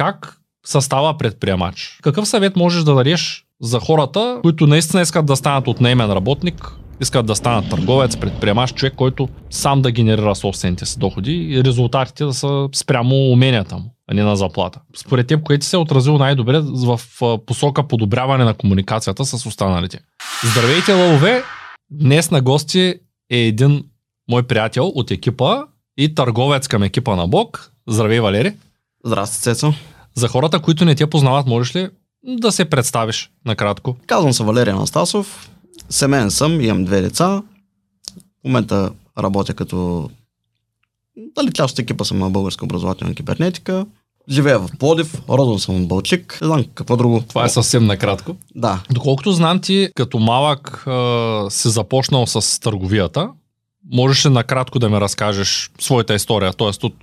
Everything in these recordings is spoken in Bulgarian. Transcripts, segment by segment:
как състава предприемач. Какъв съвет можеш да дадеш за хората, които наистина искат да станат отнемен работник, искат да станат търговец, предприемач, човек, който сам да генерира собствените си доходи и резултатите да са спрямо уменията му, а не на заплата. Според теб, което се е отразило най-добре в посока подобряване на комуникацията с останалите. Здравейте, лъвове! Днес на гости е един мой приятел от екипа и търговец към екипа на Бог. Здравей, Валери! Здрасти, Цецо! За хората, които не те познават, можеш ли да се представиш накратко? Казвам се Валерия Анастасов, семейен съм, имам две деца. В момента работя като дали част от екипа съм на българска образователна кибернетика. Живея в Плодив, родом съм от Бълчик. Не знам какво друго. Това е съвсем накратко. Да. Доколкото знам ти, като малък си започнал с търговията, можеш ли накратко да ми разкажеш своята история? Тоест, от,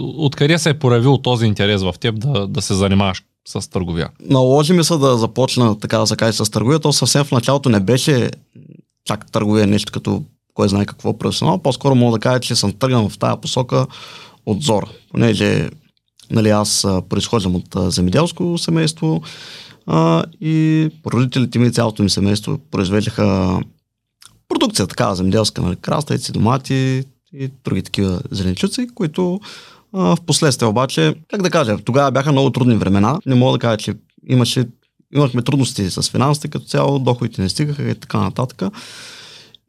откъде, се е проявил този интерес в теб да, да се занимаваш с търговия? Наложи ми се да започна, така да се каже, с търговия. То съвсем в началото не беше чак търговия нещо като кой знае какво професионал. По-скоро мога да кажа, че съм тръгнал в тази посока от зор. Понеже нали, аз произхождам от земеделско семейство а, и родителите ми и цялото ми семейство произвеждаха продукция, такава земеделска, нали, краставици, домати и други такива зеленчуци, които в последствие обаче, как да кажа, тогава бяха много трудни времена. Не мога да кажа, че имаше, имахме трудности с финансите като цяло, доходите не стигаха и така нататък.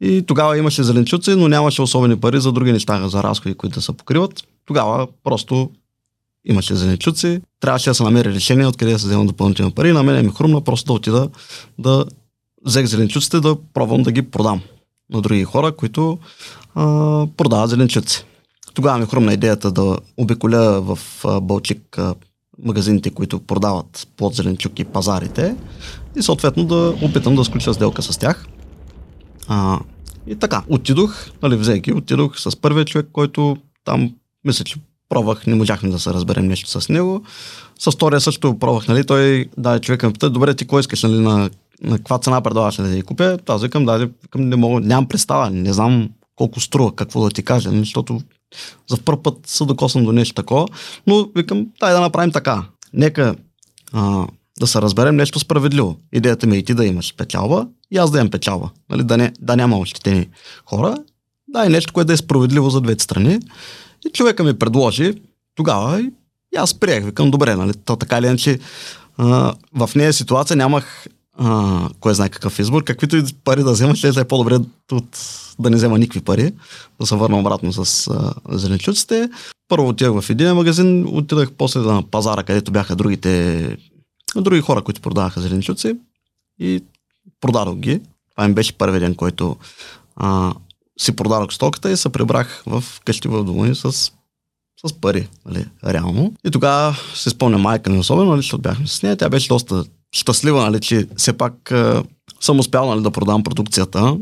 И тогава имаше зеленчуци, но нямаше особени пари за други неща, за разходи, които да се покриват. Тогава просто имаше зеленчуци, трябваше да се намери решение откъде да се вземат допълнителни пари. На мен ми хрумна просто да отида да взех зеленчуците да пробвам да ги продам на други хора, които а, продават зеленчуци. Тогава ми хрумна идеята да обиколя в а, Бълчик а, магазините, които продават плод зеленчук и пазарите и съответно да опитам да сключа сделка с тях. А, и така, отидох, нали, взеки, отидох с първия човек, който там, мисля, че пробвах, не можахме да се разберем нещо с него. С втория също пробвах, нали, той, да, човека ме пита, добре, ти кой искаш, нали, на, на каква цена предлагаш да ги купя? Аз викам, да, викам, не мога, нямам представа, не знам колко струва, какво да ти кажа, нали, защото за първ път се докосвам до нещо такова, но викам, дай да направим така. Нека а, да се разберем нещо справедливо. Идеята ми е и ти да имаш печалба и аз да имам печалба. Нали, да, не, да няма ощетени хора. Дай нещо, което да е справедливо за двете страни. И човека ми предложи тогава и, аз приех. Викам, добре, нали, то така или иначе а, в нея ситуация нямах а, кой знае какъв избор. Каквито и пари да взема, ще е по-добре от да не взема никакви пари, да се върна обратно с а, зеленчуците. Първо отидах в един магазин, отидах после на пазара, където бяха другите други хора, които продаваха зеленчуци и продадох ги. Това им беше първи ден, който а, си продадох стоката и се прибрах в къщи в дома с, с пари, нали, реално. И тогава се спомня майка ми особено, нали, защото бяхме с нея. Тя беше доста щастлива, нали, че все пак а, съм успял нали, да продам продукцията.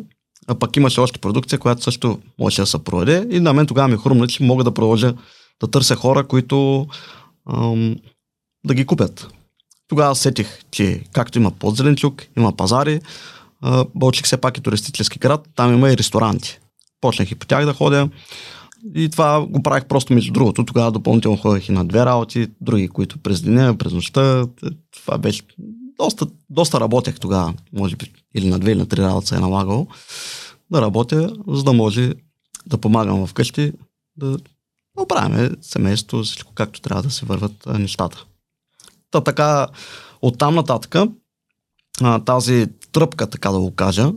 А пък имаше още продукция, която също можеше да се продаде. И на мен тогава ми хрумна, че мога да продължа да търся хора, които ам, да ги купят. Тогава сетих, че както има подзеленчук, има пазари, Бълчик все пак е туристически град, там има и ресторанти. Почнах и по тях да ходя. И това го правих просто между другото. Тогава допълнително ходех и на две работи, други, които през деня, през нощта. Това беше доста, доста работех тогава, може би, или на две или на три работи се е налагало да работя, за да може да помагам вкъщи, да оправяме семейството, всичко както трябва да се върват нещата. Та така, оттам нататък, тази тръпка, така да го кажа,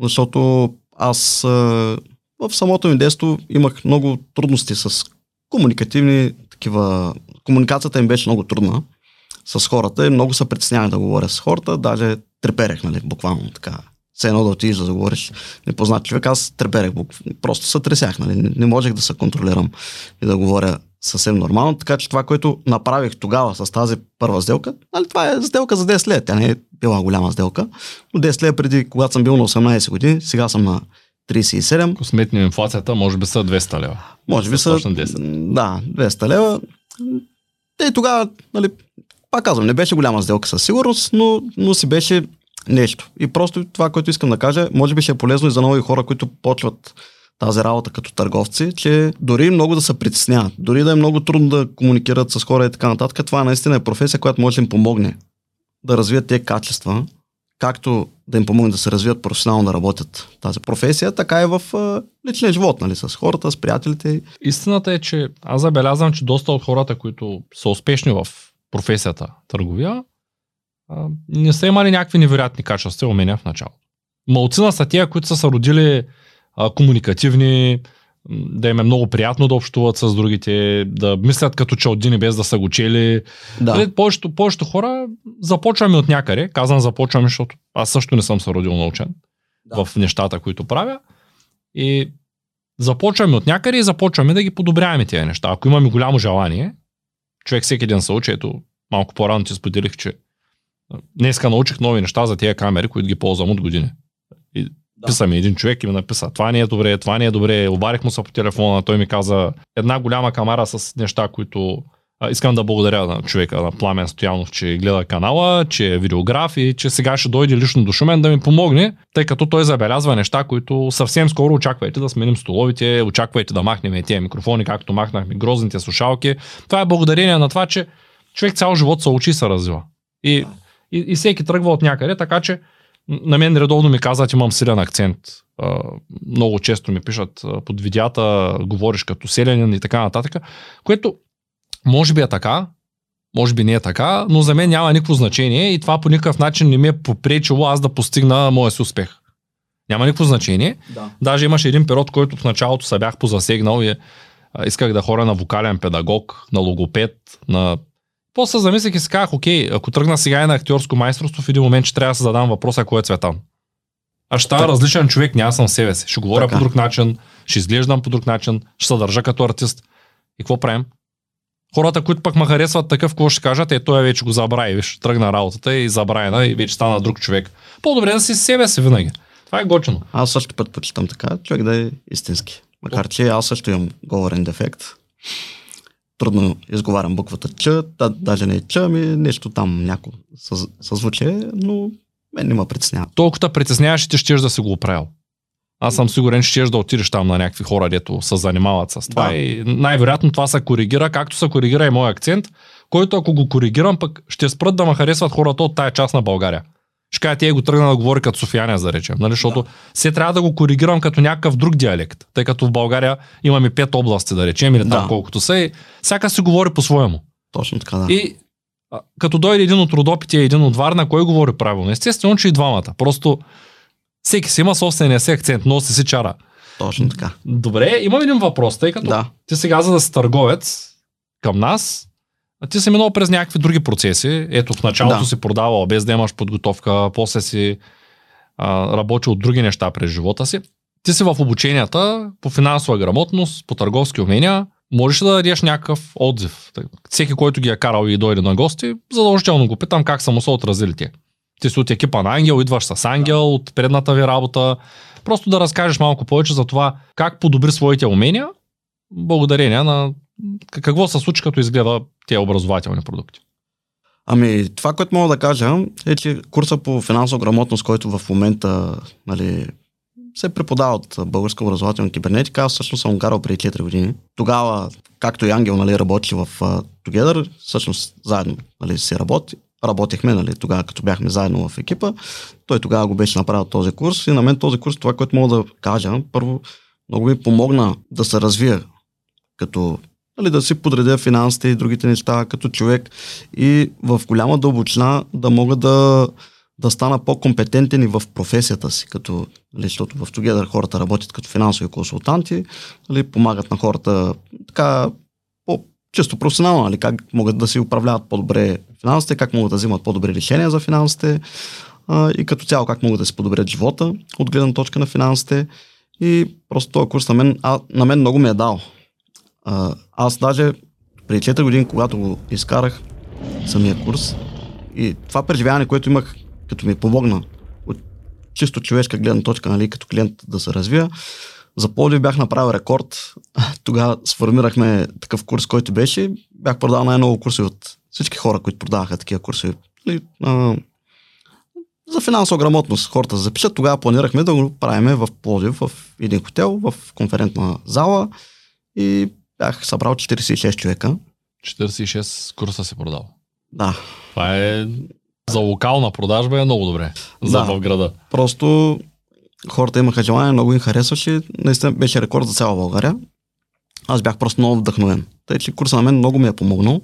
защото аз в самото ми детство имах много трудности с комуникативни такива. Комуникацията им беше много трудна с хората и много се притеснявах да говоря с хората, даже треперех, нали, буквално така. Все едно да отидеш да говориш непознат човек, аз треперех, просто се тресях, нали, не, не можех да се контролирам и да говоря съвсем нормално. Така че това, което направих тогава с тази първа сделка, нали, това е сделка за 10 лет. Тя не е била голяма сделка, но 10 лет преди, когато съм бил на 18 години, сега съм на 37. Ако сметнем инфлацията, може би са 200 лева. Може би са, 10. да, 200 лева. Те тогава, нали, пак казвам, не беше голяма сделка със сигурност, но, но си беше нещо. И просто това, което искам да кажа, може би ще е полезно и за нови хора, които почват тази работа като търговци, че дори много да се притесняват, дори да е много трудно да комуникират с хора и така нататък, това наистина е професия, която може да им помогне да развият тези качества, както да им помогне да се развият професионално да работят тази професия, така и в личния живот, нали, с хората, с приятелите. Истината е, че аз забелязвам, че доста от хората, които са успешни в професията търговия, не са имали някакви невероятни качества и умения в началото. Малцина са тия, които са се родили а, комуникативни, да им е много приятно да общуват с другите, да мислят като чалдини без да са го чели. Да. Нали, повечето, повечето хора започваме от някъде. Казвам започваме, защото аз също не съм се родил научен да. в нещата, които правя. И започваме от някъде и започваме да ги подобряваме тези неща. Ако имаме голямо желание, човек всеки ден се учи, ето малко по-рано ти споделих, че днеска научих нови неща за тези камери, които ги ползвам от години. И да. Писа ми един човек и ми написа, това не е добре, това не е добре. Обарих му се по телефона, той ми каза една голяма камара с неща, които искам да благодаря на човека, на Пламен Стоянов, че гледа канала, че е видеограф и че сега ще дойде лично до Шумен да ми помогне, тъй като той забелязва неща, които съвсем скоро очаквайте да сменим столовите, очаквайте да махнем тези микрофони, както махнахме грозните слушалки. Това е благодарение на това, че човек цял живот се учи и се развива. И, и, и всеки тръгва от някъде, така че на мен редовно ми казват, имам силен акцент. Много често ми пишат под видеята, говориш като селянин и така нататък, което може би е така, може би не е така, но за мен няма никакво значение и това по никакъв начин не ми е попречило аз да постигна моя си успех. Няма никакво значение. Да. Даже имаше един период, който в началото се бях позасегнал и исках да хора на вокален педагог, на логопед, на после замислих и си казах, окей, ако тръгна сега и на актьорско майсторство, в един момент ще трябва да се задам въпроса, кой е Цветан. Аз ще различен човек, няма съм себе си. Ще говоря така. по друг начин, ще изглеждам по друг начин, ще се държа като артист. И какво правим? Хората, които пък ме харесват такъв, какво ще кажат, е, той вече го забрави, виж, тръгна работата и забравена и вече стана друг човек. По-добре да си себе си винаги. Това е гочено. Аз също път почитам така, човек да е истински. Макар, че аз също имам говорен дефект трудно изговарям буквата Ч, да, даже не е Ч, ами нещо там няко съзвучие, но мен не ме притеснява. Толкова те притесняваш и ти ще да си го оправил. Аз съм сигурен, че ще да отидеш там на някакви хора, дето се занимават с това. Да. И най-вероятно това се коригира, както се коригира и мой акцент, който ако го коригирам, пък ще спрат да ме харесват хората от тая част на България ще кажа, тя го тръгна да говори като Софияне, да речем. Нали? Защото да. се трябва да го коригирам като някакъв друг диалект. Тъй като в България имаме пет области, да речем, или там да. колкото са. И всяка се говори по-своему. Точно така, да. И като дойде един от Родопите и един от Варна, кой говори правилно? Естествено, че и двамата. Просто всеки си има собствения си акцент, носи си чара. Точно така. Добре, имам един въпрос, тъй като да. ти сега за да си търговец към нас, а ти си минал през някакви други процеси. Ето в началото да. си продавал без да имаш подготовка, после си а, работил от други неща през живота си. Ти си в обученията по финансова грамотност, по търговски умения. Можеш да дадеш някакъв отзив. Всеки, който ги е карал и дойде на гости, задължително го питам как са му се отразили те. Ти си от екипа на Ангел, идваш с Ангел от предната ви работа. Просто да разкажеш малко повече за това как подобри своите умения благодарение на какво се случи, като изгледа тези образователни продукти? Ами, това, което мога да кажа, е, че курса по финансова грамотност, който в момента нали, се преподава от Българска образователна кибернетика, аз всъщност съм карал преди 4 години. Тогава, както и Ангел нали, работи в Together, всъщност заедно нали, се работи, работехме нали, тогава, като бяхме заедно в екипа. Той тогава го беше направил този курс и на мен този курс, това, което мога да кажа, първо, много ми помогна да се развия като нали, да си подредя финансите и другите неща като човек и в голяма дълбочина да мога да, да стана по-компетентен и в професията си, като, нали, защото в Together хората работят като финансови консултанти, нали, помагат на хората така чисто професионално, нали, как могат да си управляват по-добре финансите, как могат да взимат по-добре решения за финансите а, и като цяло как могат да си подобрят живота от гледна точка на финансите. И просто този курс на мен, а, на мен много ми е дал. А, аз даже преди 4 години, когато го изкарах самия курс и това преживяване, което имах, като ми помогна от чисто човешка гледна точка, нали, като клиент да се развия, за Пловдив бях направил рекорд. Тогава сформирахме такъв курс, който беше. Бях продал най-много курси от всички хора, които продаваха такива курси. Нали, а, за финансова грамотност хората запишат. Тогава планирахме да го правиме в Плодив, в един хотел, в конферентна зала и бях събрал 46 човека. 46 курса си продал. Да. Това е за локална продажба е много добре. За Да. в града. Просто хората имаха желание, много им харесваше. Наистина беше рекорд за цяла България. Аз бях просто много вдъхновен. Тъй, че курса на мен много ми е помогнал.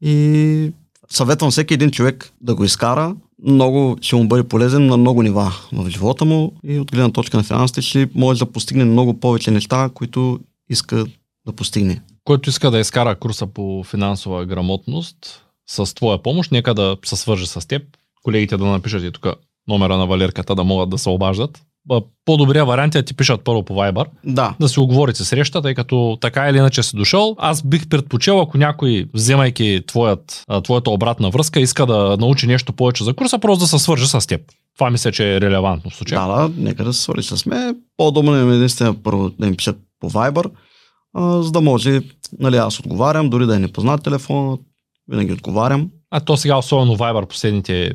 И съветвам всеки един човек да го изкара. Много ще му бъде полезен на много нива в живота му и от гледна точка на финансите ще може да постигне много повече неща, които иска да постигне. Който иска да изкара курса по финансова грамотност с твоя помощ, нека да се свържи с теб. Колегите да напишат и тук номера на Валерката да могат да се обаждат. Ба, По-добрия вариант е да ти пишат първо по Viber, Да, да си оговорите среща, тъй като така или иначе си дошъл. Аз бих предпочел, ако някой, вземайки твоят, твоята обратна връзка, иска да научи нещо повече за курса, просто да се свържи с теб. Това мисля, че е релевантно в случая. Да, да, нека да се свържи с мен. По-удобно е наистина първо да им пишат по Viber, а, за да може, нали, аз отговарям, дори да е непознат телефон, винаги отговарям. А то сега, особено Viber, последните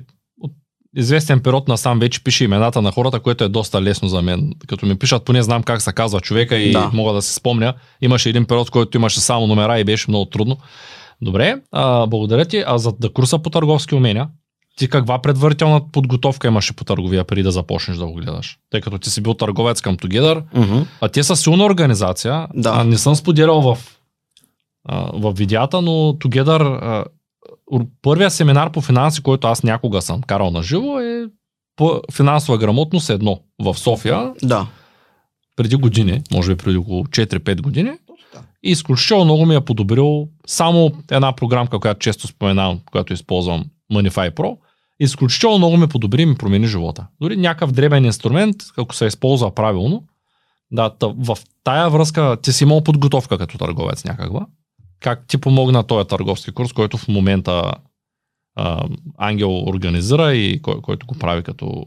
известен период насам вече пише имената на хората, което е доста лесно за мен. Като ми пишат, поне знам как се казва човека и Да. мога да се спомня. Имаше един период, в който имаше само номера и беше много трудно. Добре, а, благодаря ти. А за да курса по търговски умения, ти каква предварителна подготовка имаше по търговия преди да започнеш да го гледаш? Тъй като ти си бил търговец към Together, Uh-huh. а те са силна организация. Да. А, не съм споделял в, а, в видеята, но Together, а, първия семинар по финанси, който аз някога съм карал на живо е по финансова грамотност едно в София Да. преди години, може би преди около 4-5 години. И изключително много ми е подобрил само една програмка, която често споменавам, която използвам Monify Pro. Изключително много ме подобри и ми промени живота. Дори някакъв дребен инструмент, ако се използва правилно, да, в тая връзка ти си имал подготовка като търговец някаква. Как ти помогна този търговски курс, който в момента а, Ангел организира и кой, който го прави като,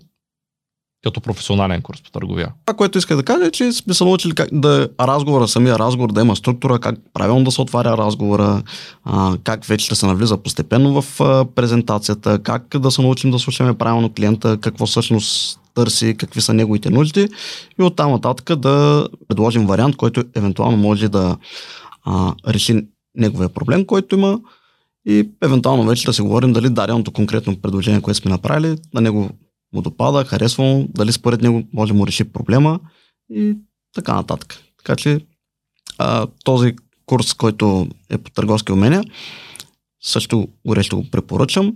като професионален курс по търговия? Това, което иска да кажа е, че сме се научили как да разговора, самия разговор да има структура, как правилно да се отваря разговора, а, как вече да се навлиза постепенно в а, презентацията, как да се научим да слушаме правилно клиента, какво всъщност търси, какви са неговите нужди и оттам нататък да предложим вариант, който евентуално може да а, реши неговия проблем, който има и евентуално вече да се говорим дали даденото конкретно предложение, което сме направили, на него му допада, харесва му, дали според него може да му реши проблема и така нататък. Така че а, този курс, който е по търговски умения, също горещо го препоръчам.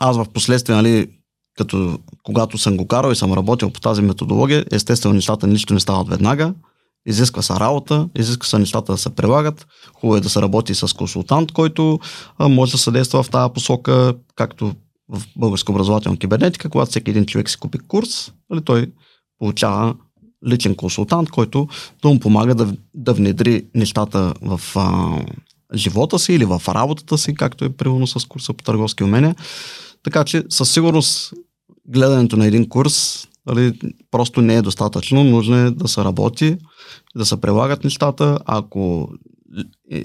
Аз в последствие, нали, като когато съм го карал и съм работил по тази методология, естествено нещата нищо не стават веднага. Изисква се работа, изисква се нещата да се прилагат. Хубаво е да се работи с консултант, който може да съдейства в тази посока, както в българска образователна кибернетика, когато всеки един човек си купи курс, нали, той получава личен консултант, който да му помага да, да внедри нещата в а, живота си или в работата си, както е примерно с курса по търговски умения. Така че със сигурност гледането на един курс нали, просто не е достатъчно. Нужно е да се работи, да се прилагат нещата. Ако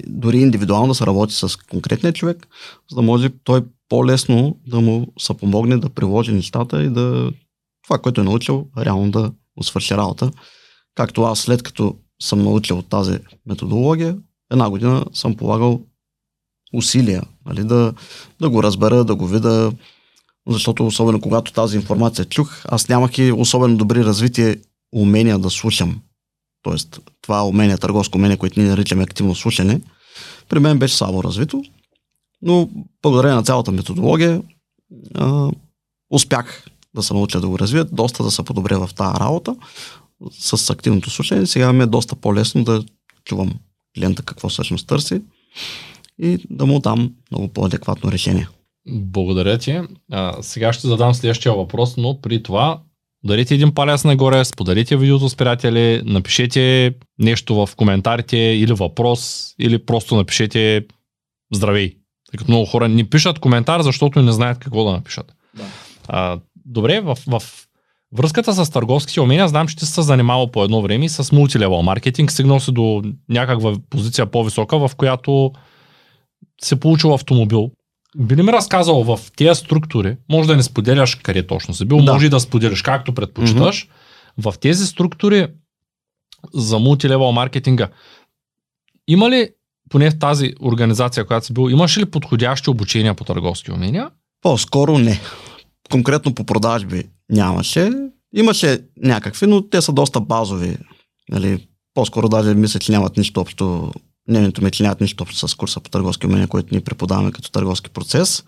дори индивидуално да се работи с конкретния човек, за да може той по-лесно да му се помогне да приложи нещата и да това, което е научил, реално да му свърши работа. Както аз след като съм научил тази методология, една година съм полагал усилия нали, да, да го разбера, да го видя, защото особено когато тази информация чух, аз нямах и особено добри развитие умения да слушам. Тоест, това умение, търговско умение, което ние наричаме активно слушане, при мен беше слабо развито, но благодарение на цялата методология а, успях да се науча да го развия, доста да се подобря в тази работа с активното слушане. Сега ми е доста по-лесно да чувам клиента какво всъщност търси и да му дам много по-адекватно решение. Благодаря ти. А, сега ще задам следващия въпрос, но при това ударите един палец нагоре, споделите видеото с приятели, напишете нещо в коментарите или въпрос, или просто напишете здравей. Тъй като много хора не пишат коментар, защото не знаят какво да напишат. Да. А, добре, в, в връзката с търговските умения, знам, че ти се занимавал по едно време и с мултилевел маркетинг, стигнал си до някаква позиция по-висока, в която се получил автомобил. Би ли ми разказал в тези структури, може да не споделяш къде точно си бил, Да. може и да споделяш както предпочиташ, в тези структури за мултилевел маркетинга, има ли, поне в тази организация, която си бил, имаш ли подходящи обучения по търговски умения? По-скоро не. Конкретно по продажби нямаше. Имаше някакви, но те са доста базови. Нали, по-скоро даже мисля, че нямат нищо общо. Мнението че нямат нищо общо с курса по търговски умения, който ние преподаваме като търговски процес.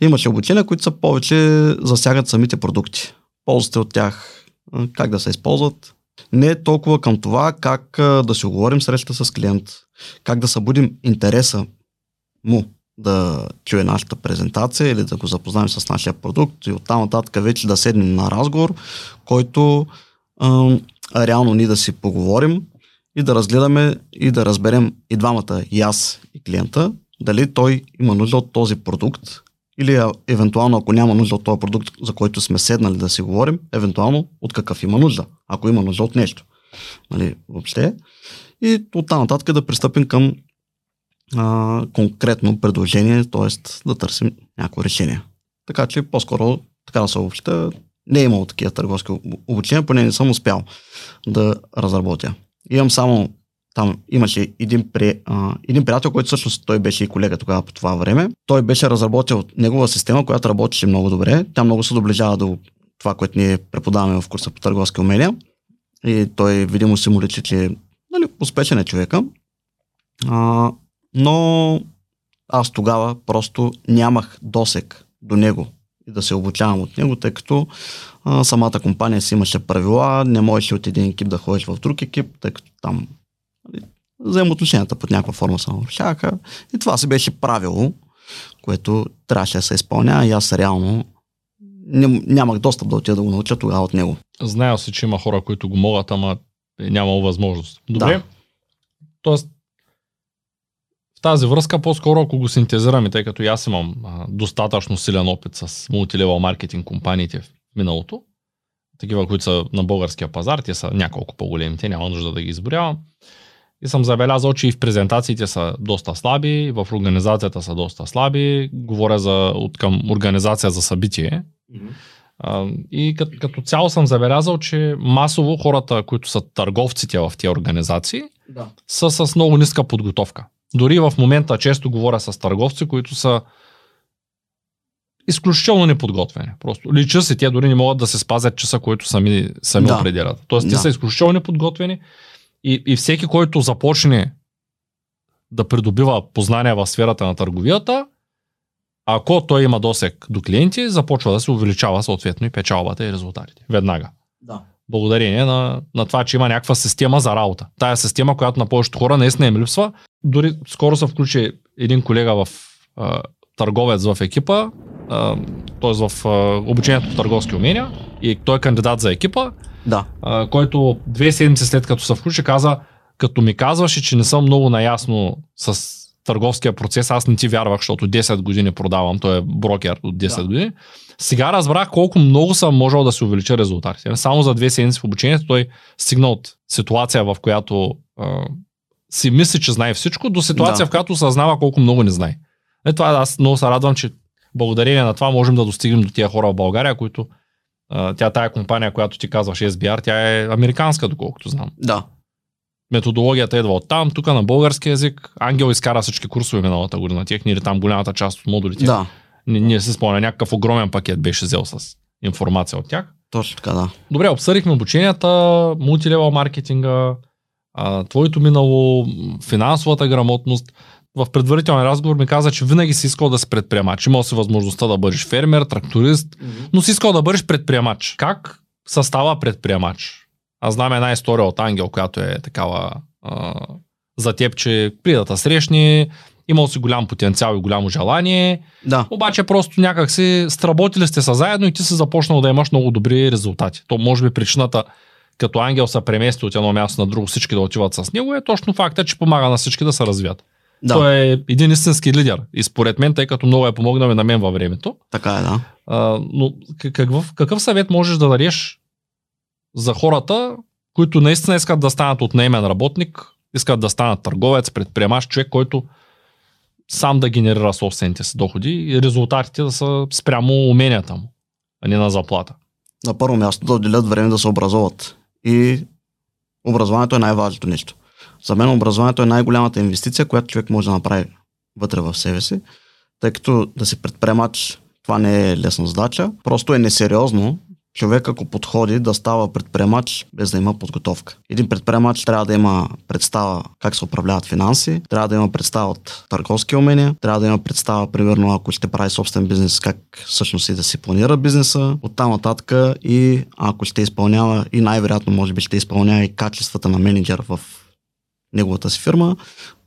Имаше обучения, които са повече засягат самите продукти. Ползите от тях, как да се използват. Не е толкова към това как да си оговорим среща с клиент, как да събудим интереса му да чуе нашата презентация или да го запознаем с нашия продукт и оттам нататък вече да седнем на разговор, който а, реално ние да си поговорим и да разгледаме и да разберем и двамата, и аз и клиента, дали той има нужда от този продукт или а, евентуално ако няма нужда от този продукт, за който сме седнали да си говорим, евентуално от какъв има нужда, ако има нужда от нещо. Нали, въобще. И оттам нататък да пристъпим към а, конкретно предложение, т.е. да търсим някакво решение. Така че по-скоро, така да се обобща, не е имало такива търговски об- обучения, поне не съм успял да разработя. Имам само, там имаше един, при, а, един приятел, който всъщност той беше и колега тогава по това време. Той беше разработил негова система, която работеше много добре. Тя много се доближава до това, което ние преподаваме в курса по търговски умения. И той видимо си му личи, че нали, успешен е човека. А, но аз тогава просто нямах досек до него и да се обучавам от него, тъй като а, самата компания си имаше правила, не можеше от един екип да ходиш в друг екип, тъй като там нали, взаимоотношенията под някаква форма се нарушаваха. И това си беше правило, което трябваше да се изпълнява и аз реално не, нямах достъп да отида да го науча тогава от него. Знаел си, че има хора, които го могат, ама е нямало възможност. Добре. Да. Тоест, тази връзка, по-скоро, ако го синтезираме, тъй като и аз имам а, достатъчно силен опит с мултилевел маркетинг компаниите в миналото, такива, които са на българския пазар, те са няколко по-големите, няма нужда да ги изборявам. И съм забелязал, че и в презентациите са доста слаби, в организацията са доста слаби. Говоря за, от към организация за събитие. А, И като, като цяло съм забелязал, че масово хората, които са търговците в тези организации, Да. са с много ниска подготовка. Дори в момента често говоря с търговци, които са изключително неподготвени. Просто лича се, те дори не могат да се спазят часа, който сами, сами Да. определят. Тоест, те Да. са изключително неподготвени и, и всеки, който започне да придобива познания в сферата на търговията, ако той има досек до клиенти, започва да се увеличава съответно и печалбата и резултатите. Веднага. Да. Благодарение на, на това, че има някаква система за работа. Тая система, която на повечето хора наистина им липсва. Дори скоро се включи един колега в а, търговец в екипа, т.е. в а, обучението по търговски умения и той е кандидат за екипа, Да. а, който две седмици след като се включи каза, като ми казваше, че не съм много наясно с търговския процес, аз не ти вярвах, защото 10 години продавам, той е брокер от 10 Да. години. Сега разбрах колко много съм можел да се увелича резултатите. Само за две седмици в обучението той стигна от ситуация, в която а, си мисли, че знае всичко, до ситуация, Да. в която съзнава колко много не знае. Е, това аз много се радвам, че благодарение на това можем да достигнем до тия хора в България, които а, тя тая компания, която ти казваш SBR, тя е американска, доколкото знам. Да. Методологията идва от там, тук на български язик. Ангел изкара всички курсове миналата година, техни или там голямата част от модулите. Да. Не, не се спомня, някакъв огромен пакет беше взел с информация от тях. Точно така, да. Добре, обсъдихме обученията, мултилевел маркетинга, а, твоето минало, финансовата грамотност. В предварителен разговор ми каза, че винаги си искал да си предприемач. Имал си възможността да бъдеш фермер, тракторист, но си искал да бъдеш предприемач. Как се става предприемач? Аз знам една история от Ангел, която е такава а, за теб, че при да те срещне, имал си голям потенциал и голямо желание, Да. обаче просто някак си сработили сте са заедно и ти си започнал да имаш много добри резултати. То може би причината като ангел се премести от едно място на друго, всички да отиват с него, е точно факта, че помага на всички да се развият. Да. Той е един истински лидер. И според мен, тъй като много е помогнал и на мен във времето. Така е, да. А, но какъв, какъв съвет можеш да дадеш за хората, които наистина искат да станат от наемен работник, искат да станат търговец, предприемаш, човек, който сам да генерира собствените си доходи и резултатите да са спрямо уменията му, а не на заплата. На първо място да отделят време да се образоват. И образованието е най-важното нещо. За мен образованието е най-голямата инвестиция, която човек може да направи вътре в себе си, тъй като да си предприемач, това не е лесна задача. Просто е несериозно човек, ако подходи да става предприемач без да има подготовка. Един предприемач трябва да има представа как се управляват финанси, трябва да има представа от търговски умения, трябва да има представа, примерно, ако ще прави собствен бизнес, как всъщност и да си планира бизнеса, оттам нататък и ако ще изпълнява и най-вероятно може би ще изпълнява и качествата на менеджер в неговата си фирма,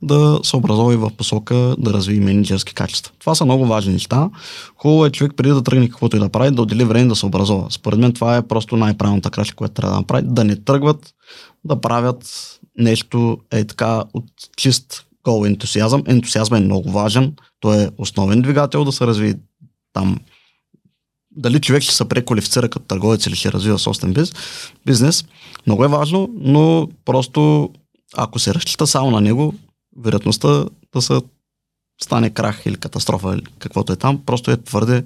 да се образува и в посока да разви менеджерски качества. Това са много важни неща. Хубаво е човек преди да тръгне каквото и да прави, да отдели време да се образува. Според мен това е просто най-правилната крачка, която трябва да направи. Да не тръгват да правят нещо е така от чист гол ентусиазъм. Ентусиазъм е много важен. Той е основен двигател да се разви там дали човек ще се преквалифицира като търговец или ще развива собствен бизнес, много е важно, но просто ако се разчита само на него, вероятността да се стане крах или катастрофа или каквото е там, просто е твърде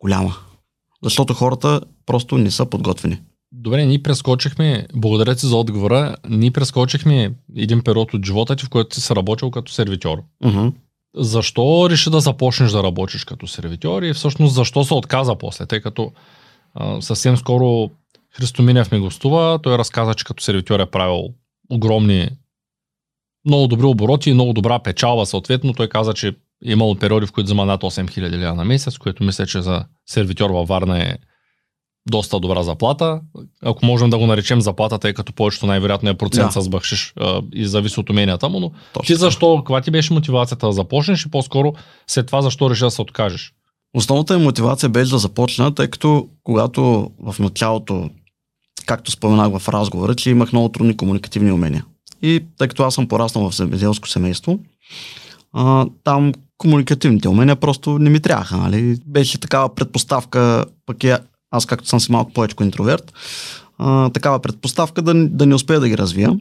голяма. Защото хората просто не са подготвени. Добре, ние прескочихме, благодаря ти за отговора, ние прескочихме един период от живота ти, в който си се работил като сервитьор. Uh-huh. Защо реши да започнеш да работиш като сервитьор и всъщност защо се отказа после? Тъй като а, съвсем скоро Христо Минев ми гостува, той разказа, че като сервитьор е правил огромни, много добри обороти и много добра печалба съответно. Той каза, че е имало периоди, в които взема над 8000 лева на месец, което мисля, че за сервитьор във Варна е доста добра заплата. Ако можем да го наречем заплата, тъй като повечето най-вероятно е процент да. с бахшиш а, и зависи от уменията му, но Точно. ти защо, каква ти беше мотивацията да започнеш и по-скоро след това защо реши да се откажеш? Основната ми мотивация беше да започна, тъй като когато в началото както споменах в разговора, че имах много трудни комуникативни умения. И тъй като аз съм пораснал в земеделско семейство, а, там комуникативните умения просто не ми трябваха. Нали? Беше такава предпоставка, пък я, аз както съм си малко повече интроверт, а, такава предпоставка да, да не успея да ги развия.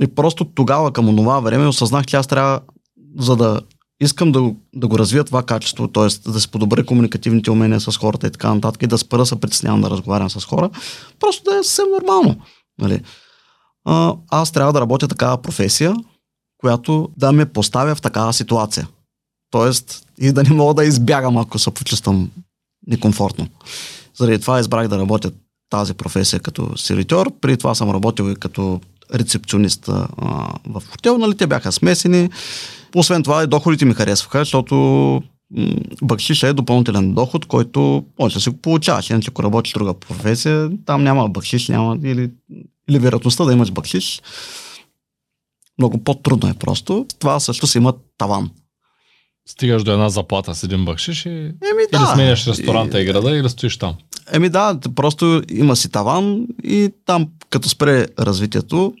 И просто тогава, към това време, осъзнах, че аз трябва, за да искам да, да го развия това качество, т.е. да се подобря комуникативните умения с хората и така нататък и да спра се притеснявам да разговарям с хора, просто да е съвсем нормално. Нали? А, аз трябва да работя такава професия, която да ме поставя в такава ситуация. Тоест и да не мога да избягам, ако се почувствам некомфортно. Заради това избрах да работя тази професия като сервитьор. При това съм работил и като рецепционист а, в хотел. Нали, те бяха смесени освен това и доходите ми харесваха, защото бакшиша е допълнителен доход, който може да си го получаваш. Иначе ако работиш друга професия, там няма бакшиш, няма или, или вероятността да имаш бакшиш. Много по-трудно е просто. Това също си има таван. Стигаш до една заплата с един бакшиш и Еми, да. или сменяш ресторанта и, и града или стоиш там. Еми да, просто има си таван и там като спре развитието,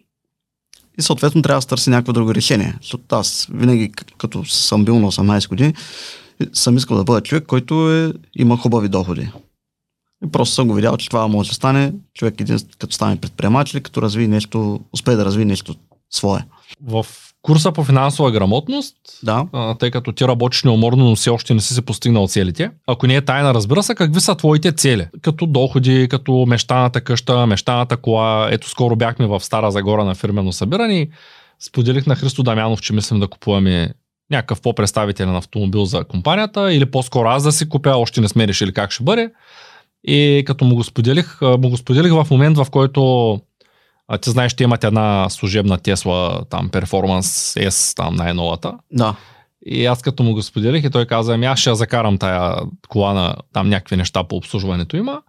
и съответно трябва да се търси някакво друго решение. Защото аз винаги, като съм бил на 18 години, съм искал да бъда човек, който е, има хубави доходи. И просто съм го видял, че това може да стане човек един, като стане предприемач или като разви нещо, успее да разви нещо свое. В курса по финансова грамотност, да. а, тъй като ти работиш неуморно, но все още не си се постигнал целите. Ако не е тайна, разбира се, какви са твоите цели? Като доходи, като мещаната къща, мещаната кола. Ето скоро бяхме в Стара Загора на фирмено събиране и споделих на Христо Дамянов, че мислим да купуваме някакъв по-представителен автомобил за компанията или по-скоро аз да си купя, още не сме решили как ще бъде. И като му го споделих, му го споделих в момент, в който а, ти знаеш, че имат една служебна Тесла, там, Performance S, там, най-новата. Да. И аз като му го споделих и той каза, ами аз ще закарам тая кола на там някакви неща по обслужването има.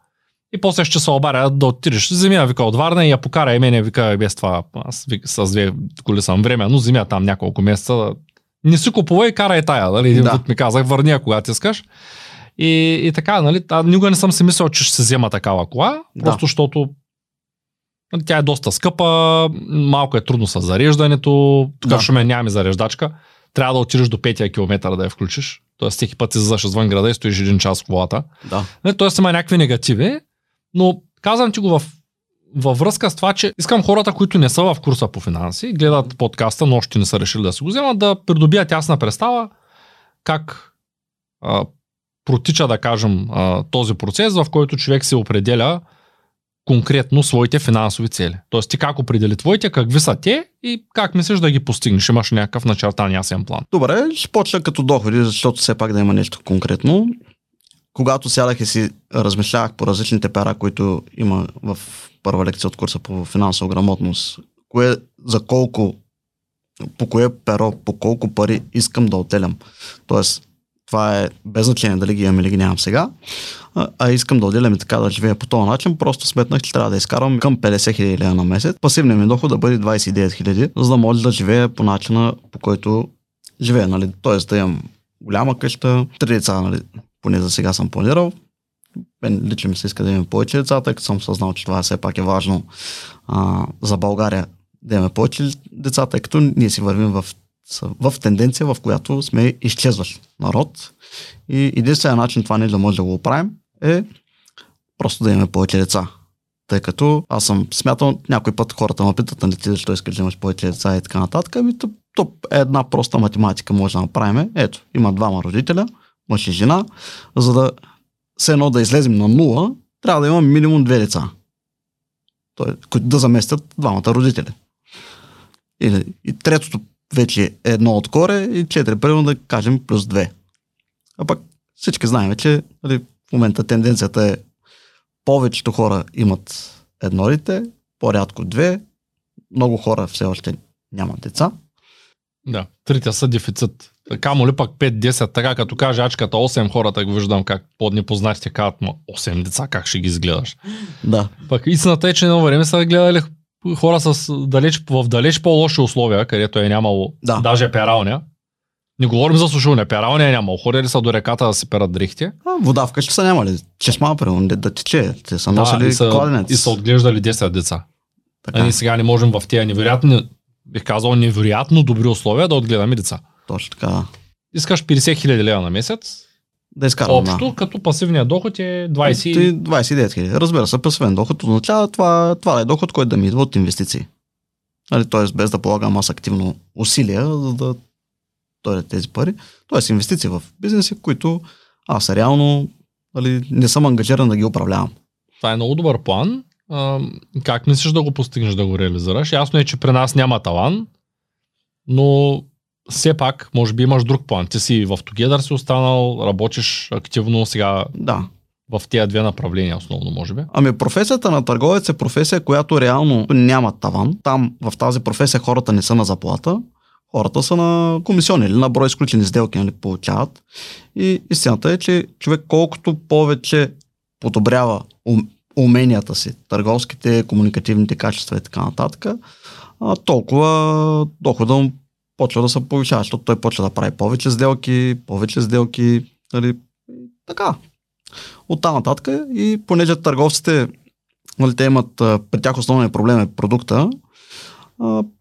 И после ще се обаря да отидеш. Земя, вика, от Варна и я покара и мене, вика, без това, аз вика, с две коли съм време, но земя там няколко месеца. Не си купува и карай тая, нали? Един да. ми казах, върни я когато искаш. И, и така, нали? А, никога не съм си мислил, че ще се взема такава кола, да. просто защото тя е доста скъпа, малко е трудно с зареждането. Тук да. шумен нямаме зареждачка. Трябва да отидеш до петия километър да я включиш. Тоест всеки път си заш извън града и стоиш един час в колата. Да. Тоест има някакви негативи, но казвам ти го в, във връзка с това, че искам хората, които не са в курса по финанси, гледат подкаста, но още не са решили да си го вземат, да придобият ясна представа как а, протича, да кажем, а, този процес, в който човек се определя конкретно своите финансови цели. Тоест ти как определи твоите, какви са те и как мислиш да ги постигнеш. Имаш някакъв начертан ясен план. Добре, ще почна като доходи, защото все пак да има нещо конкретно. Когато сядах и си размишлявах по различните пера, които има в първа лекция от курса по финансова грамотност, кое, за колко, по кое перо, по колко пари искам да отделям. Тоест, това е без значение дали ги имам или ги нямам сега, а, искам да отделям така да живея по този начин, просто сметнах, че трябва да изкарам към 50 хиляди на месец, пасивният ми доход да бъде 29 хиляди, за да може да живея по начина, по който живея, нали? Тоест да имам голяма къща, три деца, нали? Поне за сега съм планирал. Мен лично ми се иска да имам повече деца, тъй като съм съзнал, че това все пак е важно а, за България да имаме повече деца, тъй като ние си вървим в в тенденция, в която сме изчезващ народ. И единственият начин това не да може да го оправим е просто да имаме повече деца. Тъй като аз съм смятал, някой път хората ме питат, нали ти защо искаш да имаш повече деца и така нататък. Ами то, то една проста математика може да направим. Ето, има двама родителя, мъж и жена. За да се едно да излезем на нула, трябва да има минимум две деца. които да заместят двамата родители. И, и третото вече едно отгоре и 4, примерно да кажем плюс 2. А пък всички знаем, че нали, в момента тенденцията е повечето хора имат едно дете, по-рядко две, много хора все още нямат деца. Да, трите са дефицит. Камо ли пък 5-10, така като каже ачката 8 хората го виждам как по-непознатите казват, 8 деца, как ще ги изгледаш. Да. Пък истината е, че едно време са гледали хора с далеч, в далеч по-лоши условия, където е нямало да. даже пералня. Не говорим за сушилня, пералня е нямало. Ходили са до реката да си перат дрехите. А, вода вкъщи са нямали. Чешма, примерно, да тече. Те са носили да, и са, кладенец. И са отглеждали 10 деца. Така. А ние сега не можем в тези невероятни, бих казал, невероятно добри условия да отгледаме деца. Точно така. Искаш 50 хиляди лева на месец, да изкарам. Общо, да. като пасивният доход е 20... 29 хиляди. Разбира се, пасивен доход означава това, това е доход, който да ми идва от инвестиции. Нали, Тоест без да полагам аз активно усилия, за да дойдат тези пари. Тоест инвестиции в бизнеси, които аз реално нали, не съм ангажиран да ги управлявам. Това е много добър план. А, как мислиш да го постигнеш, да го реализираш? Ясно е, че при нас няма талан, но все пак, може би имаш друг план. Ти си в Together си останал, работиш активно сега. Да. В тези две направления основно, може би. Ами професията на търговец е професия, която реално няма таван. Там в тази професия хората не са на заплата, хората са на комисиони или на брой изключени сделки, нали, получават. И истината е, че човек колкото повече подобрява уменията си, търговските, комуникативните качества и така нататък, толкова дохода му почва да се повишава, защото той почва да прави повече сделки, повече сделки, нали, така. От там нататък и понеже търговците, нали, те имат, при тях основният проблем е продукта,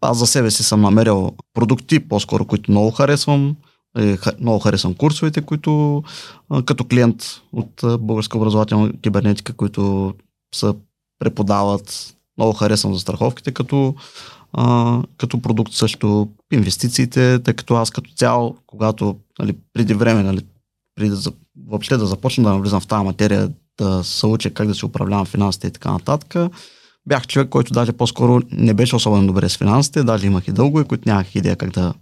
аз за себе си съм намерил продукти, по-скоро, които много харесвам, много харесвам курсовете, които като клиент от Българска образователна кибернетика, които са преподават. Много харесвам за страховките като а, като продукт също инвестициите, тъй като аз като цяло, когато нали, преди време, нали, преди да, въобще да започна да навлизам в тази материя, да се уча как да си управлявам финансите и така нататък, бях човек, който даже по-скоро не беше особено добре с финансите, даже имах и дългове, които нямах идея как да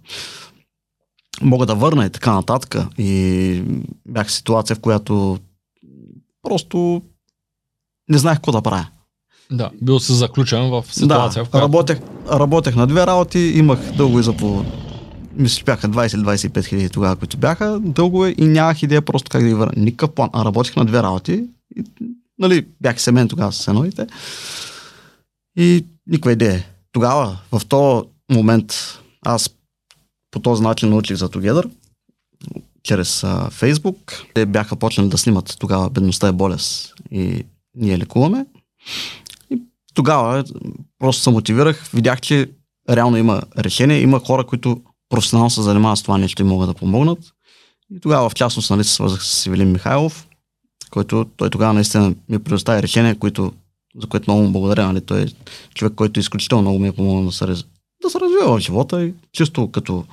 мога да върна и така нататък. И бях в ситуация, в която просто не знаех какво да правя. Да, бил си заключен в ситуация, да, в която... работех, работех на две работи, имах дълго и за по... Мисля, бяха 20-25 хиляди тогава, които бяха дългове и нямах идея просто как да ги върна. Никакъв план. А работех на две работи. И, нали, бях семен тогава с едновите. И никаква идея. Тогава, в този момент, аз по този начин научих за Together, чрез а, Фейсбук. Те бяха почнали да снимат тогава Бедността е болест и ние лекуваме тогава просто се мотивирах, видях, че реално има решение, има хора, които професионално се занимават с това нещо и могат да помогнат. И тогава в частност нали, се свързах с Севелин Михайлов, който той тогава наистина ми предостави решение, които, за което много му благодаря. Нали. Той е човек, който изключително много ми е помогнал да се, да се развива в живота и чисто като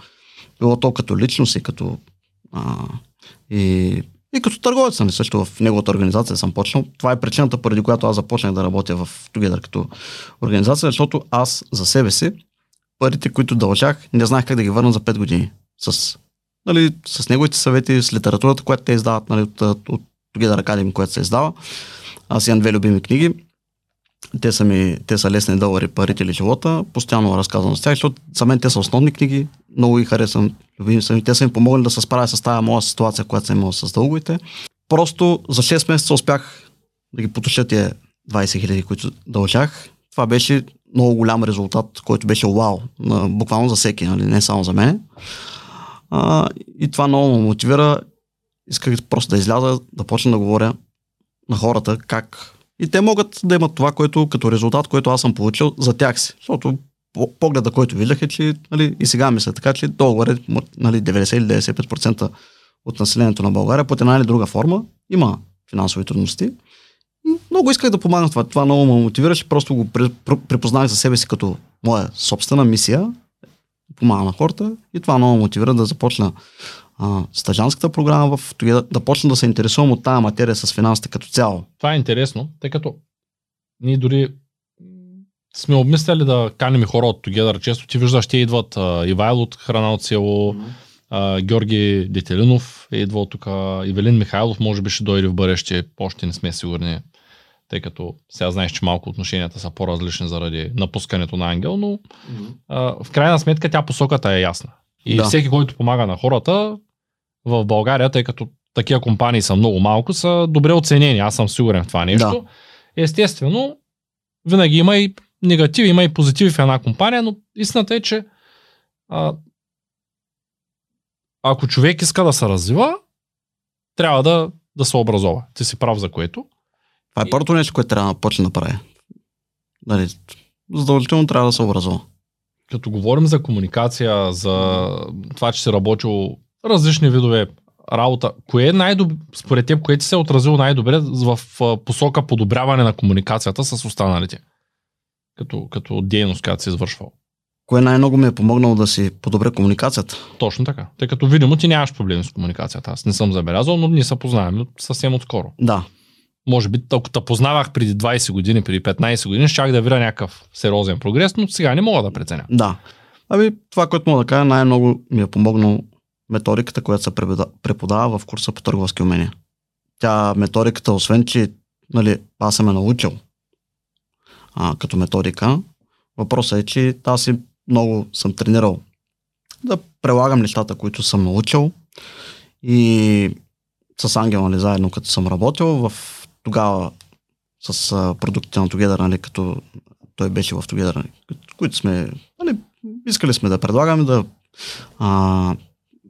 било то като личност и като А, и, и като търговец, нали, също в неговата организация съм почнал. Това е причината, поради която аз започнах да работя в Together като организация, защото аз за себе си парите, които дължах, не знаех как да ги върна за 5 години. С, нали, с неговите съвети, с литературата, която те издават нали, от, от Together Academy, която се издава. Аз имам две любими книги. Те са, ми, те са лесни долари, парите или живота. Постоянно разказвам с тях, защото за мен те са основни книги. Много ги харесвам. Любими са ми. Те са ми помогнали да се справя с тази моя ситуация, която съм имал с дълговите. Просто за 6 месеца успях да ги потуша тия 20 хиляди, които дължах. Това беше много голям резултат, който беше вау, буквално за всеки, нали? не само за мен. А, и това много ме мотивира. Исках просто да изляза, да почна да говоря на хората как. И те могат да имат това, което като резултат, който аз съм получил за тях си. Защото погледа, който виждах е, че нали, и сега мисля така, че долу нали, 90 или 95% от населението на България под една или друга форма има финансови трудности. Много исках да помагам това. Това много ме мотивираше. Просто го припознах за себе си като моя собствена мисия. Помагам на хората и това много мотивира да започна а, стажанската програма в да, да почна да се интересувам от тази материя с финансите като цяло. Това е интересно, тъй като ние дори сме обмисляли да каним хора от Together. Често ти виждаш, те идват а, Ивайл от Храна от село, mm-hmm. а, Георги Детелинов е идвал тук, Ивелин Михайлов може би ще дойде в бъдеще, още не сме сигурни, тъй като сега знаеш, че малко отношенията са по-различни заради напускането на Ангел, но mm-hmm. а, в крайна сметка тя посоката е ясна. И да. всеки, който помага на хората в България, тъй като такива компании са много малко, са добре оценени. Аз съм сигурен в това нещо. Да. Естествено, винаги има и негативи, има и позитиви в една компания, но истината е, че а, ако човек иска да се развива, трябва да, да се образова. Ти си прав за което. Това е първото нещо, което трябва да почне да прави. Нали, задължително трябва да се образува. Като говорим за комуникация, за това, че си работил различни видове работа, кое е най-добре, според теб, кое ти се е отразило най-добре в посока подобряване на комуникацията с останалите? Като, като дейност, която си извършвал. Кое най-много ми е помогнало да си подобря комуникацията? Точно така. Тъй като видимо ти нямаш проблеми с комуникацията. Аз не съм забелязал, но ние се познаваме съвсем отскоро. Да. Може би, ако те познавах преди 20 години, преди 15 години, щях да видя някакъв сериозен прогрес, но сега не мога да преценя. Да. Ами, това, което мога да кажа, най-много ми е помогнало методиката, която се преподава в курса по търговски умения. Тя методиката, освен че нали, аз съм е научил а, като методика, въпросът е, че аз си много съм тренирал да прилагам нещата, които съм научил и с Ангел, нали, заедно като съм работил, в тогава с а, продуктите на Together, нали, като той беше в Together, нали, които сме, нали, искали сме да предлагаме, да а,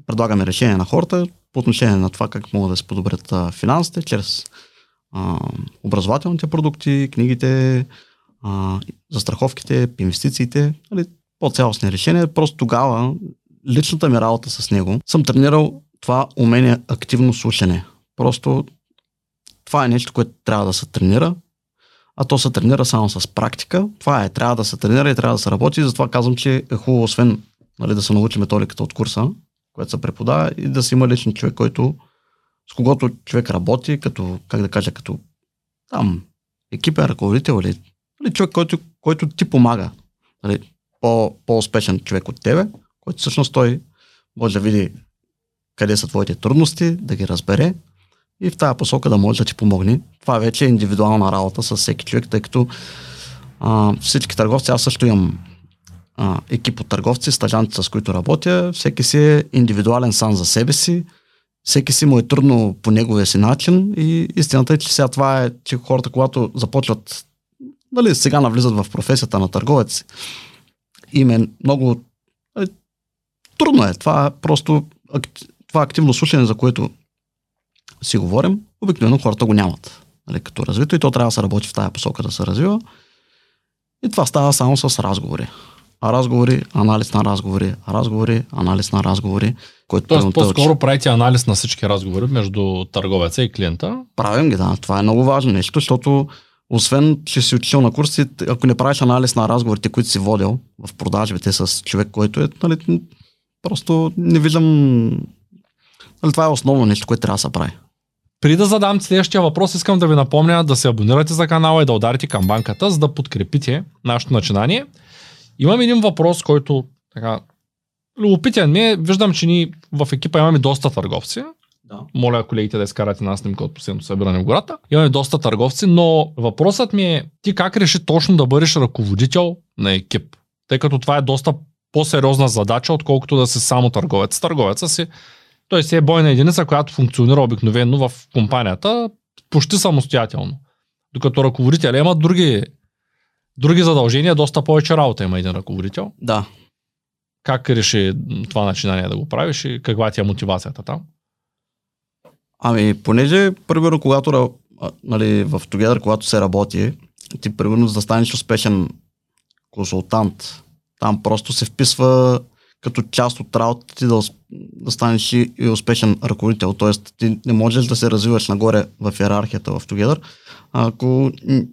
предлагаме решения на хората по отношение на това как могат да се подобрят а, финансите чрез а, образователните продукти, книгите, а, застраховките, инвестициите, нали, по-цялостни решения. Просто тогава личната ми работа с него съм тренирал това умение активно слушане. Просто това е нещо, което трябва да се тренира, а то се тренира само с практика. Това е, трябва да се тренира и трябва да се работи. Затова казвам, че е хубаво, освен нали, да се научи методиката от курса, която се преподава, и да си има личен човек, който с когото човек работи, като, как да кажа, като там екипен ръководител или, или човек, който, който ти помага. Нали, по, по-успешен човек от тебе, който всъщност той може да види къде са твоите трудности, да ги разбере и в тази посока да може да ти помогне. Това вече е индивидуална работа с всеки човек, тъй като а, всички търговци, аз също имам а, екип от търговци, стажанти, с които работя, всеки си е индивидуален сам за себе си, всеки си му е трудно по неговия си начин и истината е, че сега това е, че хората, когато започват, нали, сега навлизат в професията на търговец, им е много е, трудно е. Това е просто това активно слушане, за което си говорим, обикновено хората го нямат. Нали, като развито и то трябва да се работи в тази посока да се развива. И това става само с разговори. Разговори, анализ на разговори, разговори, анализ на разговори. Който Тоест по-скоро правите анализ на всички разговори между търговеца и клиента? Правим ги, да. Това е много важно нещо, защото освен, че си учил на курси, ако не правиш анализ на разговорите, които си водил в продажбите с човек, който е, нали, просто не виждам Нали, това е основно нещо, което трябва да се прави. Преди да задам следващия въпрос, искам да ви напомня да се абонирате за канала и да ударите към банката, за да подкрепите нашето начинание. Имам един въпрос, който така, любопитен ми е. Виждам, че ни в екипа имаме доста търговци. Да. Моля колегите да изкарат една снимка от последното събиране в гората. Имаме доста търговци, но въпросът ми е ти как реши точно да бъдеш ръководител на екип? Тъй като това е доста по-сериозна задача, отколкото да си само търговец. Търговеца си, той си е бойна единица, която функционира обикновено в компанията почти самостоятелно. Докато ръководителя има други, други задължения, доста повече работа има един ръководител. Да. Как реши това начинание да го правиш и каква ти е мотивацията там? Ами, понеже, примерно, когато нали, в Together, когато се работи, ти, примерно, за да станеш успешен консултант, там просто се вписва като част от работата ти да, да станеш и, и успешен ръководител. Тоест, ти не можеш да се развиваш нагоре в иерархията в Together, ако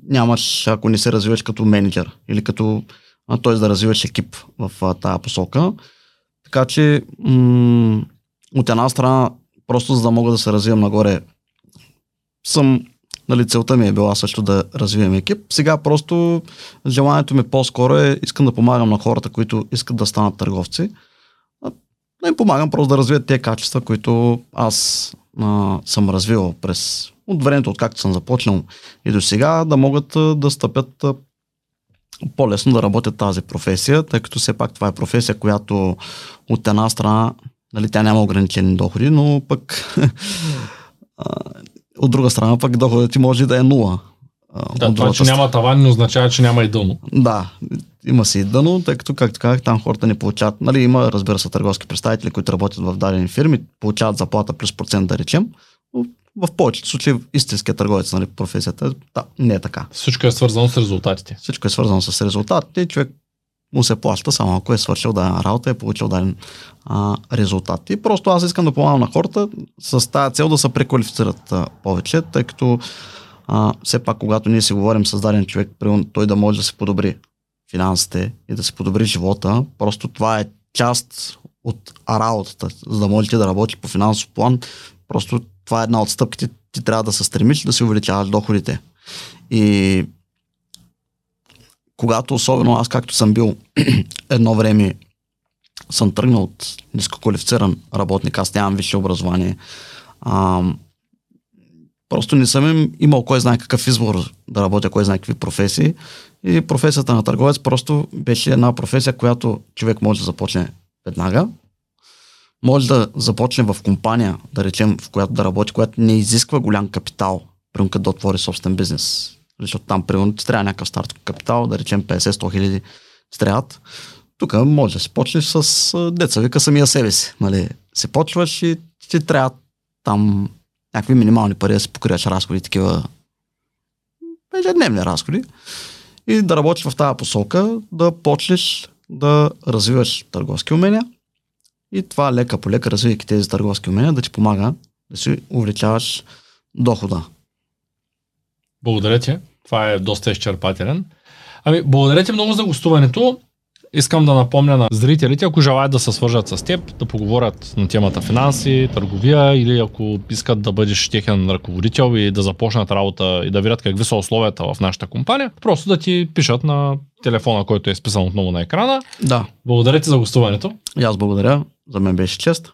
нямаш, ако не се развиваш като менеджер или като, т.е. да развиваш екип в тая посока. Така че, м- от една страна, просто за да мога да се развивам нагоре, съм, нали, целта ми е била също да развием екип. Сега просто желанието ми по-скоро е, искам да помагам на хората, които искат да станат търговци. Да им помагам просто да развият тези качества, които аз а, съм развил през от времето, откакто съм започнал и до сега, да могат да стъпят по-лесно да работят тази професия, тъй като все пак това е професия, която от една страна нали, тя няма ограничени доходи, но пък от друга страна пък доходът ти може да е нула. Да, от това, че няма таван, не означава, че няма и дъно. да, има си и дъно, тъй като, както казах, там хората не получават. Нали, има, разбира се, търговски представители, които работят в дадени фирми, получават заплата плюс процент, да речем. Но в повечето случаи истинският търговец, нали, професията, да, не е така. Всичко е свързано с резултатите. Всичко е свързано с резултатите. Човек му се плаща, само ако е свършил дадена работа, е получил даден а, резултат. И просто аз искам да помагам на хората с тази цел да се преквалифицират а, повече, тъй като а, все пак, когато ние си говорим с даден човек, той да може да се подобри финансите и да се подобри живота, просто това е част от работата, за да можеш ти да работиш по финансов план. Просто това е една от стъпките. Ти трябва да се стремиш да си увеличаваш доходите. И когато особено аз, както съм бил едно време, съм тръгнал от нискоквалифициран работник, аз нямам висше образование. А, просто не съм им имал кой знае какъв избор да работя, кой знае какви професии. И професията на търговец просто беше една професия, която човек може да започне веднага. Може да започне в компания, да речем, в която да работи, която не изисква голям капитал, примерно да отвори собствен бизнес. Защото там, примерно, ти трябва някакъв старт капитал, да речем 50-100 хиляди трябват. Тук може да се почнеш с деца, вика самия себе си. Нали? Се почваш и ти трябва там някакви минимални пари да си покриеш разходи, такива ежедневни разходи. И да работиш в тази посока, да почнеш да развиваш търговски умения. И това лека по лека, развивайки тези търговски умения, да ти помага да си увеличаваш дохода. Благодаря ти. Това е доста изчерпателен. Ами, благодаря ти много за гостуването. Искам да напомня на зрителите, ако желаят да се свържат с теб, да поговорят на темата финанси, търговия или ако искат да бъдеш техен ръководител и да започнат работа и да видят какви са условията в нашата компания, просто да ти пишат на телефона, който е изписан отново на екрана. Да, Благодаря ти за гостуването. и аз благодаря. За мен беше чест.